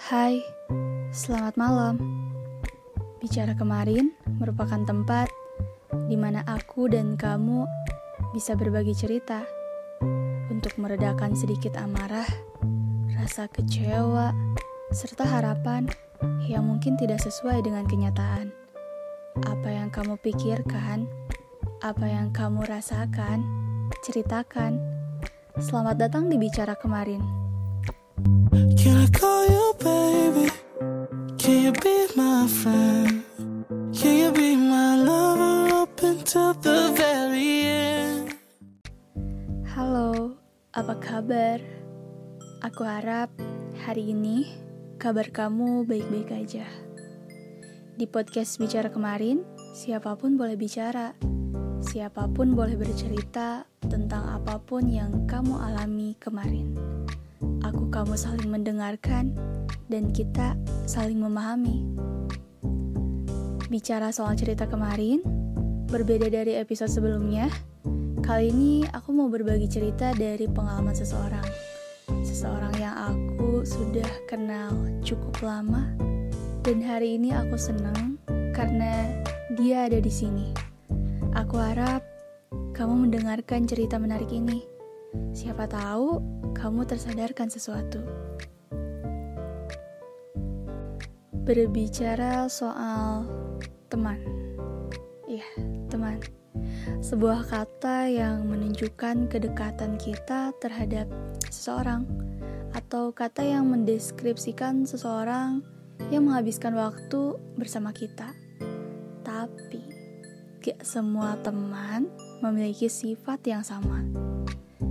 Hai, selamat malam. Bicara kemarin merupakan tempat di mana aku dan kamu bisa berbagi cerita untuk meredakan sedikit amarah, rasa kecewa, serta harapan yang mungkin tidak sesuai dengan kenyataan. Apa yang kamu pikirkan, apa yang kamu rasakan, ceritakan. Selamat datang di Bicara Kemarin. Can I call you baby? Can you be my friend? Can you be my lover up until the very end? Halo, apa kabar? Aku harap hari ini kabar kamu baik-baik aja. Di podcast bicara kemarin, siapa pun boleh bicara. Siapa pun boleh bercerita tentang apa pun yang kamu alami kemarin. Aku kamu saling mendengarkan dan kita saling memahami. Bicara soal cerita kemarin, berbeda dari episode sebelumnya, kali ini aku mau berbagi cerita dari pengalaman seseorang. Seseorang yang aku sudah kenal cukup lama dan hari ini aku senang karena dia ada di sini. Aku harap kamu mendengarkan cerita menarik ini. Siapa tahu kamu tersadarkan sesuatu. Berbicara soal teman. Iya, teman. Sebuah kata yang menunjukkan kedekatan kita terhadap seseorang atau kata yang mendeskripsikan seseorang yang menghabiskan waktu bersama kita. Tapi, gak semua teman memiliki sifat yang sama.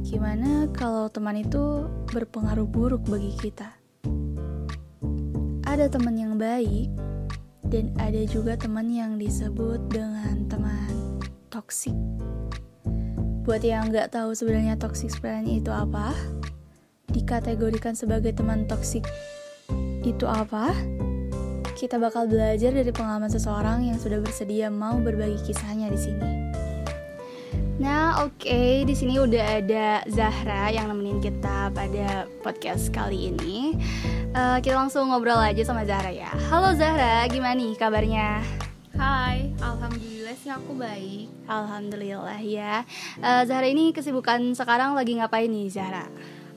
Gimana kalau teman itu berpengaruh buruk bagi kita? Ada teman yang baik, dan ada juga teman yang disebut dengan teman toksik. Buat yang nggak tahu sebenarnya toxic friend itu apa, dikategorikan sebagai teman toksik itu apa? Kita bakal belajar dari pengalaman seseorang yang sudah bersedia mau berbagi kisahnya di sini. Nah, oke, okay. di sini udah ada Zahra yang nemenin kita pada podcast kali ini. Uh, kita langsung ngobrol aja sama Zahra ya. Halo Zahra, gimana nih kabarnya? Hai, alhamdulillah sih aku baik. Alhamdulillah ya. Uh, Zahra ini kesibukan sekarang lagi ngapain nih Zahra?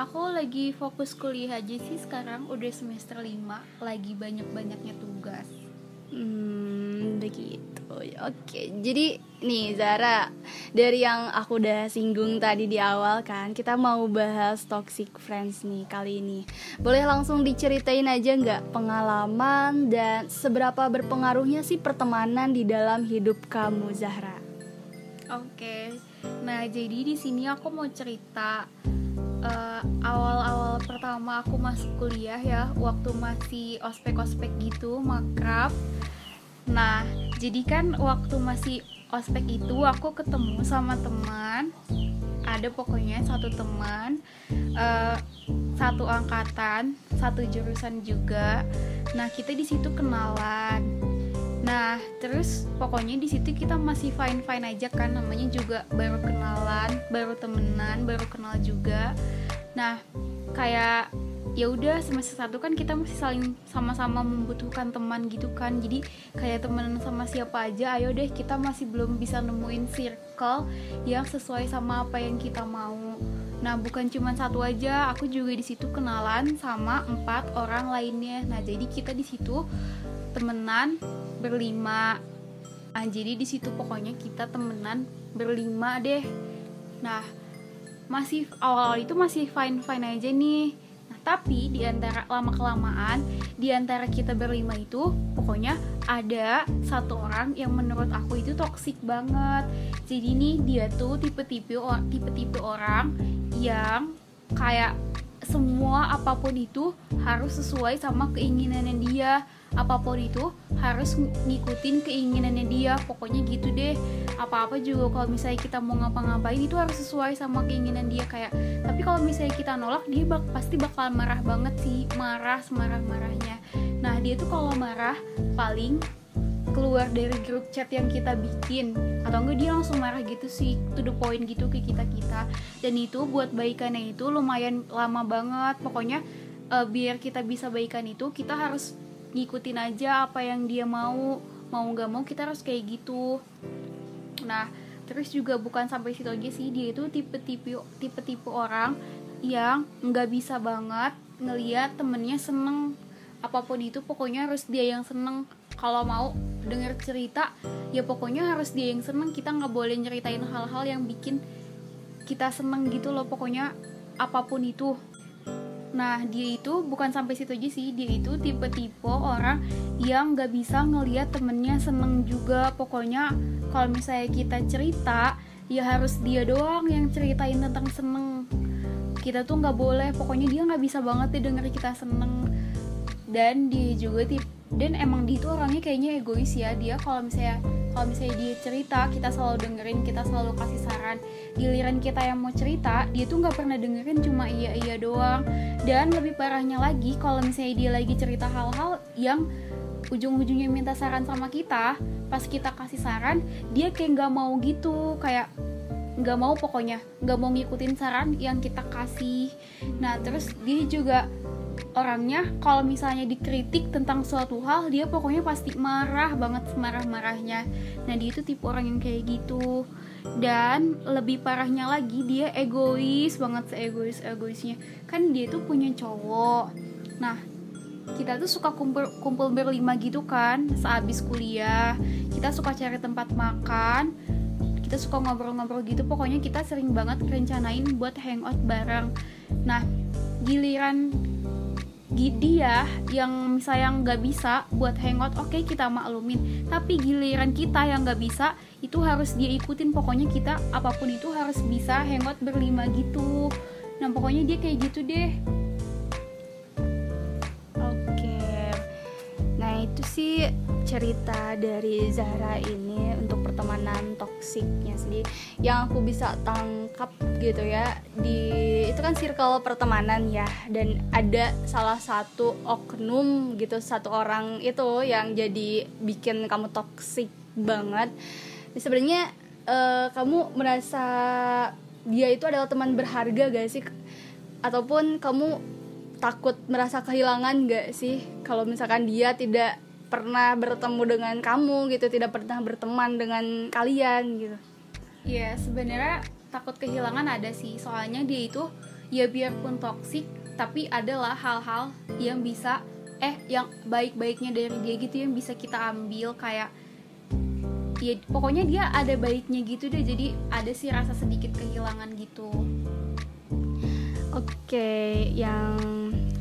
Aku lagi fokus kuliah aja sih sekarang udah semester 5 Lagi banyak-banyaknya tugas. Hmm, begitu. Oke, jadi nih Zara Dari yang aku udah singgung tadi di awal kan Kita mau bahas toxic friends nih kali ini. Boleh langsung diceritain aja nggak pengalaman Dan seberapa berpengaruhnya sih pertemanan di dalam hidup kamu Zahra Oke, nah jadi di sini aku mau cerita uh, awal-awal pertama aku masuk kuliah ya waktu masih ospek-ospek gitu makrab. Nah jadi kan waktu masih ospek itu aku ketemu sama teman. Ada pokoknya satu teman uh, satu angkatan satu jurusan juga. Nah kita di situ kenalan Nah, terus pokoknya di situ kita masih fine fine aja kan, namanya juga baru kenalan, baru temenan, baru kenal juga. Nah, kayak ya udah semester satu kan kita masih saling sama-sama membutuhkan teman gitu kan. Jadi kayak temenan sama siapa aja ayo deh kita masih belum bisa nemuin circle yang sesuai sama apa yang kita mau. Nah bukan cuma satu aja aku juga di situ kenalan sama empat orang lainnya. Nah jadi kita di situ temenan berlima. Nah jadi di situ pokoknya kita temenan berlima deh. Nah masih awal-awal itu masih fine fine aja nih. Nah tapi di antara lama kelamaan di antara kita berlima itu pokoknya ada satu orang yang menurut aku itu toksik banget. Jadi nih dia tuh tipe-tipe tipe-tipe orang yang kayak semua apa pun itu harus sesuai sama keinginannya dia. Apa pun itu harus ngikutin keinginannya dia. Pokoknya gitu deh. Apa-apa juga kalau misalnya kita mau ngapa-ngapain itu harus sesuai sama keinginan dia. Kayak tapi kalau misalnya kita nolak dia bak pasti bakal marah banget sih. Marah semarah-marahnya. Nah dia tuh kalau marah paling keluar dari grup chat yang kita bikin atau enggak dia langsung marah gitu sih to the point gitu ke kita kita dan itu buat baikannya itu lumayan lama banget. Pokoknya uh, biar kita bisa baikan itu kita harus ngikutin aja apa yang dia mau. Mau nggak mau kita harus kayak gitu. Nah terus juga bukan sampai situ aja sih dia itu tipe-tipe tipe-tipe orang yang nggak bisa banget ngeliat temennya seneng. Apa pun itu pokoknya harus dia yang seneng kalau mau denger cerita ya pokoknya harus dia yang seneng. Kita nggak boleh nyeritain hal-hal yang bikin kita seneng gitu loh. Pokoknya apa pun itu. Nah dia itu bukan sampai situ aja sih. Dia itu tipe-tipe orang yang gak bisa ngeliat temennya seneng juga. Pokoknya kalau misalnya kita cerita Ya harus dia doang yang ceritain tentang seneng. Kita tuh gak boleh. Pokoknya dia gak bisa banget deh denger kita seneng. Dan dia juga tipe dan emang dia itu orangnya kayaknya egois ya. Dia kalau misalnya kalau misalnya dia cerita kita selalu dengerin kita selalu kasih saran. Giliran kita yang mau cerita dia tuh nggak pernah dengerin cuma iya iya doang. Dan lebih parahnya lagi kalau misalnya dia lagi cerita hal-hal yang ujung-ujungnya minta saran sama kita pas kita kasih saran dia kayak nggak mau gitu. Kayak nggak mau pokoknya. Nggak mau ngikutin saran yang kita kasih. Nah terus dia juga orangnya kalau misalnya dikritik tentang suatu hal dia pokoknya pasti marah banget semarah-marahnya. Nah dia itu tipe orang yang kayak gitu. Dan lebih parahnya lagi dia egois banget seegois egoisnya kan dia tuh punya cowok. Nah kita tuh suka kumpul kumpul berlima gitu kan sehabis kuliah. Kita suka cari tempat makan kita suka ngobrol-ngobrol gitu. Pokoknya kita sering banget rencanain buat hangout bareng. Nah giliran dia yang misalnya nggak bisa buat hangout oke okay, kita maklumin. Tapi giliran kita yang nggak bisa itu harus dia ikutin. Pokoknya kita apa pun itu harus bisa hangout berlima gitu. Nah pokoknya dia kayak gitu deh sih cerita dari Zahra ini untuk pertemanan toksiknya sendiri? Yang aku bisa tangkap gitu ya di itu kan circle pertemanan ya. Dan ada salah satu oknum gitu satu orang itu yang jadi bikin kamu toksik banget. Sebenarnya uh, kamu merasa dia itu adalah teman berharga gak sih? Ataupun kamu takut merasa kehilangan gak sih? Kalau misalkan dia tidak pernah bertemu dengan kamu gitu tidak pernah berteman dengan kalian gitu. Ya sebenarnya takut kehilangan ada sih. Soalnya dia itu ya biarpun toksik tapi adalah hal-hal yang bisa eh yang baik-baiknya dari dia gitu yang bisa kita ambil kayak ya pokoknya dia ada baiknya gitu deh. Jadi ada sih rasa sedikit kehilangan gitu. Oke okay, yang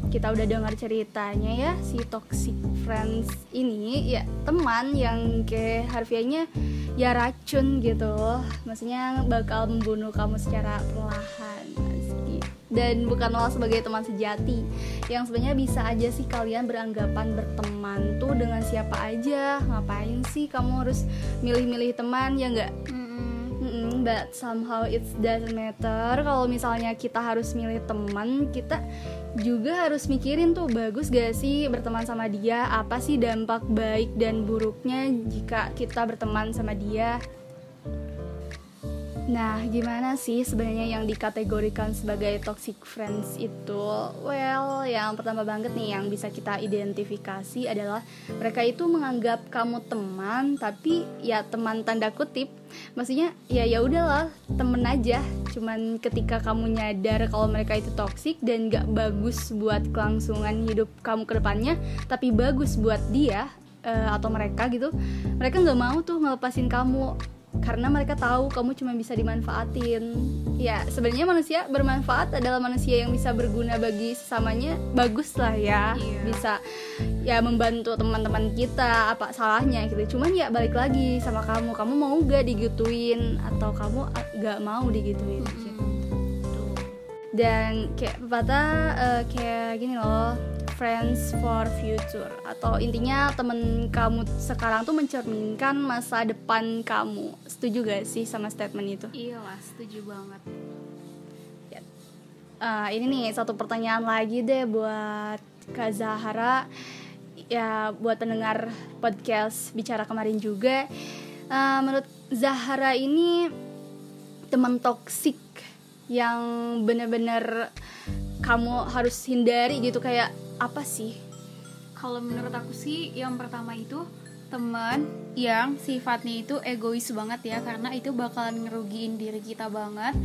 kita udah dengar ceritanya ya si toxic friends ini ya teman yang kayak harfiahnya ya racun gitu. Maksudnya bakal membunuh kamu secara perlahan dan bukanlah sebagai teman sejati yang sebenarnya bisa aja sih kalian beranggapan berteman tuh dengan siapa aja. Ngapain sih kamu harus milih-milih teman ya enggak but somehow it doesn't matter. Kalau misalnya kita harus milih teman kita juga harus mikirin tuh bagus gak sih berteman sama dia? Apa sih dampak baik dan buruknya jika kita berteman sama dia Nah, gimana sih sebenarnya yang dikategorikan sebagai toxic friends itu? Well, yang pertama banget nih yang bisa kita identifikasi adalah mereka itu menganggap kamu teman, tapi ya teman tanda kutip. Maksudnya ya ya udahlah, temen aja. Cuman ketika kamu nyadar kalau mereka itu toxic dan gak bagus buat kelangsungan hidup kamu ke depannya, tapi bagus buat dia uh, atau mereka gitu, mereka nggak mau tuh ngelepasin kamu karena mereka tahu kamu cuma bisa dimanfaatin. Ya sebenarnya manusia bermanfaat adalah manusia yang bisa berguna bagi sesamanya. Bagus lah ya iya. bisa ya membantu teman-teman kita apa salahnya gitu. Cuman ya balik lagi sama kamu. Kamu mau gak digituin? Atau kamu gak mau digituin? Gitu dan kayak pepatah uh, kayak gini loh friends for future. Atau intinya temen kamu sekarang tuh mencerminkan masa depan kamu. Setuju gak sih sama statement itu? Iya lah setuju banget. Ya. uh, ini nih satu pertanyaan lagi deh buat Kak Zahara ya buat pendengar podcast bicara kemarin juga. Uh, menurut Zahara ini teman toksik yang bener-bener kamu harus hindari gitu. Kayak apa sih? Kalau menurut aku sih yang pertama itu teman yang sifatnya itu egois banget ya karena itu bakalan ngerugiin diri kita banget.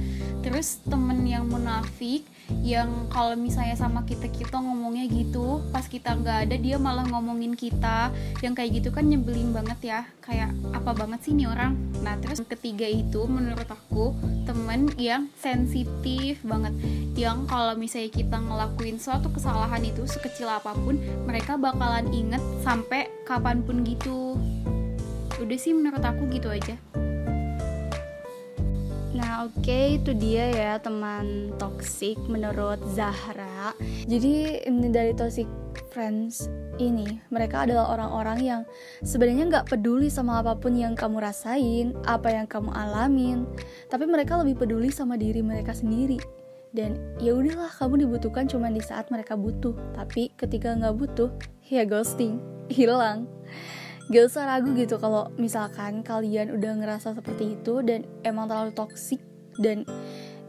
Terus temen yang munafik yang kalau misalnya sama kita kita ngomongnya gitu pas kita nggak ada dia malah ngomongin kita. Yang kayak gitu kan nyebelin banget ya kayak apa banget sih nih orang? Nah terus ketiga itu menurut aku temen yang sensitif banget. Yang kalau misalnya kita ngelakuin suatu kesalahan itu sekecil apa pun mereka bakalan inget sampai kapan pun gitu udah sih menurut aku gitu aja. Nah oke okay, itu dia ya teman toxic menurut Zahra. Jadi ini dari toxic friends ini mereka adalah orang-orang yang sebenarnya nggak peduli sama apa pun yang kamu rasain, apa yang kamu alamin, tapi mereka lebih peduli sama diri mereka sendiri. Dan ya udahlah kamu dibutuhkan cuma di saat mereka butuh, tapi ketika nggak butuh ya ghosting, hilang gak usah ragu gitu kalau misalkan kalian udah ngerasa seperti itu dan emang terlalu toxic dan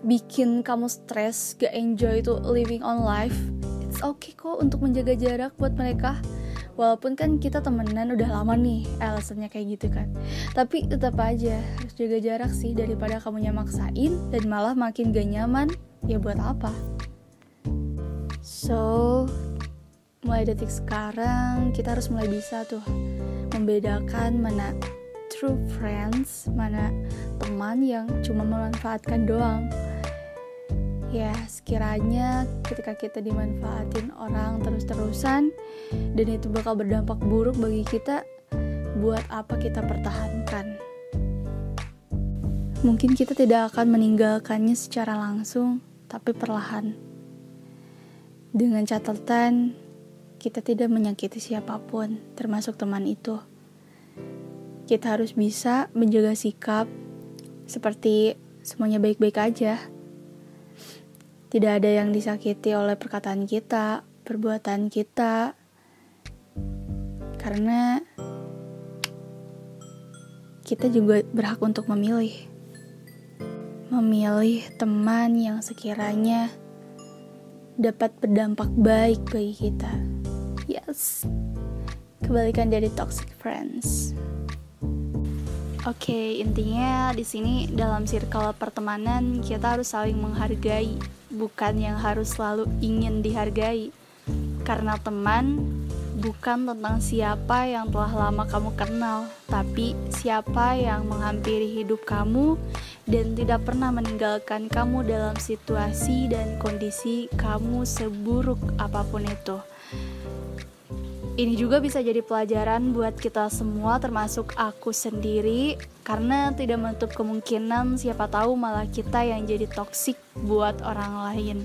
bikin kamu stres, gak enjoy itu living on life, it's okay kok untuk menjaga jarak buat mereka. Walaupun kan kita temenan udah lama nih alasannya kayak gitu kan Tapi tetap aja harus jaga jarak sih daripada kamu nyamaksain dan malah makin gak nyaman Ya buat apa? So, mulai detik sekarang kita harus mulai bisa tuh membedakan mana true friends, mana teman yang cuma memanfaatkan doang. Ya, sekiranya ketika kita dimanfaatin orang terus-terusan dan itu bakal berdampak buruk bagi kita, buat apa kita pertahankan? Mungkin kita tidak akan meninggalkannya secara langsung, tapi perlahan. Dengan catatan, kita tidak menyakiti siapa pun, termasuk teman itu. Kita harus bisa menjaga sikap seperti semuanya baik-baik aja. Tidak ada yang disakiti oleh perkataan kita, perbuatan kita, karena kita juga berhak untuk memilih. Memilih teman yang sekiranya dapat berdampak baik bagi kita. Yes, kebalikan dari toxic friends. Oke, okay, intinya di sini dalam circle pertemanan kita harus saling menghargai, bukan yang harus selalu ingin dihargai. Karena teman bukan tentang siapa yang telah lama kamu kenal, tapi siapa yang menghampiri hidup kamu dan tidak pernah meninggalkan kamu dalam situasi dan kondisi kamu seburuk apa pun itu. Ini juga bisa jadi pelajaran buat kita semua termasuk aku sendiri karena tidak menutup kemungkinan siapa tahu malah kita yang jadi toksik buat orang lain.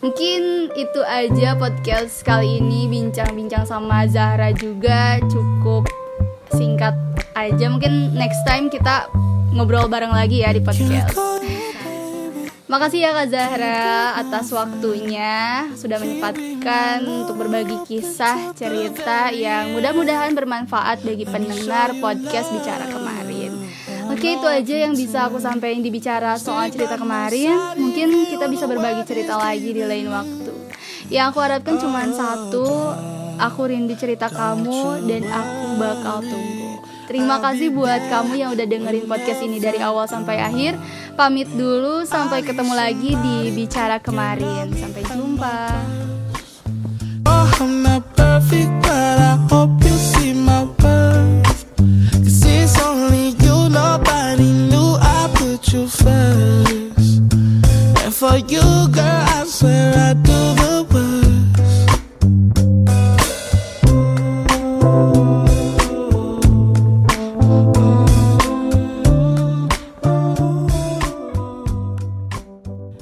Mungkin itu aja podcast kali ini bincang-bincang sama Zahra juga cukup singkat aja. Mungkin next time kita ngobrol bareng lagi ya di podcast. Makasih ya Kak Zahra atas waktunya sudah menyempatkan untuk berbagi kisah cerita yang mudah-mudahan bermanfaat bagi pendengar podcast bicara kemarin. Oke itu aja yang bisa aku sampaikan di bicara soal cerita kemarin. Mungkin kita bisa berbagi cerita lagi di lain waktu. Yang aku harapkan cuma satu, aku rindu cerita kamu dan aku bakal tunggu. Terima kasih buat kamu yang udah dengerin podcast ini dari awal sampai akhir. Pamit dulu, sampai ketemu lagi di Bicara Kemarin. Sampai jumpa.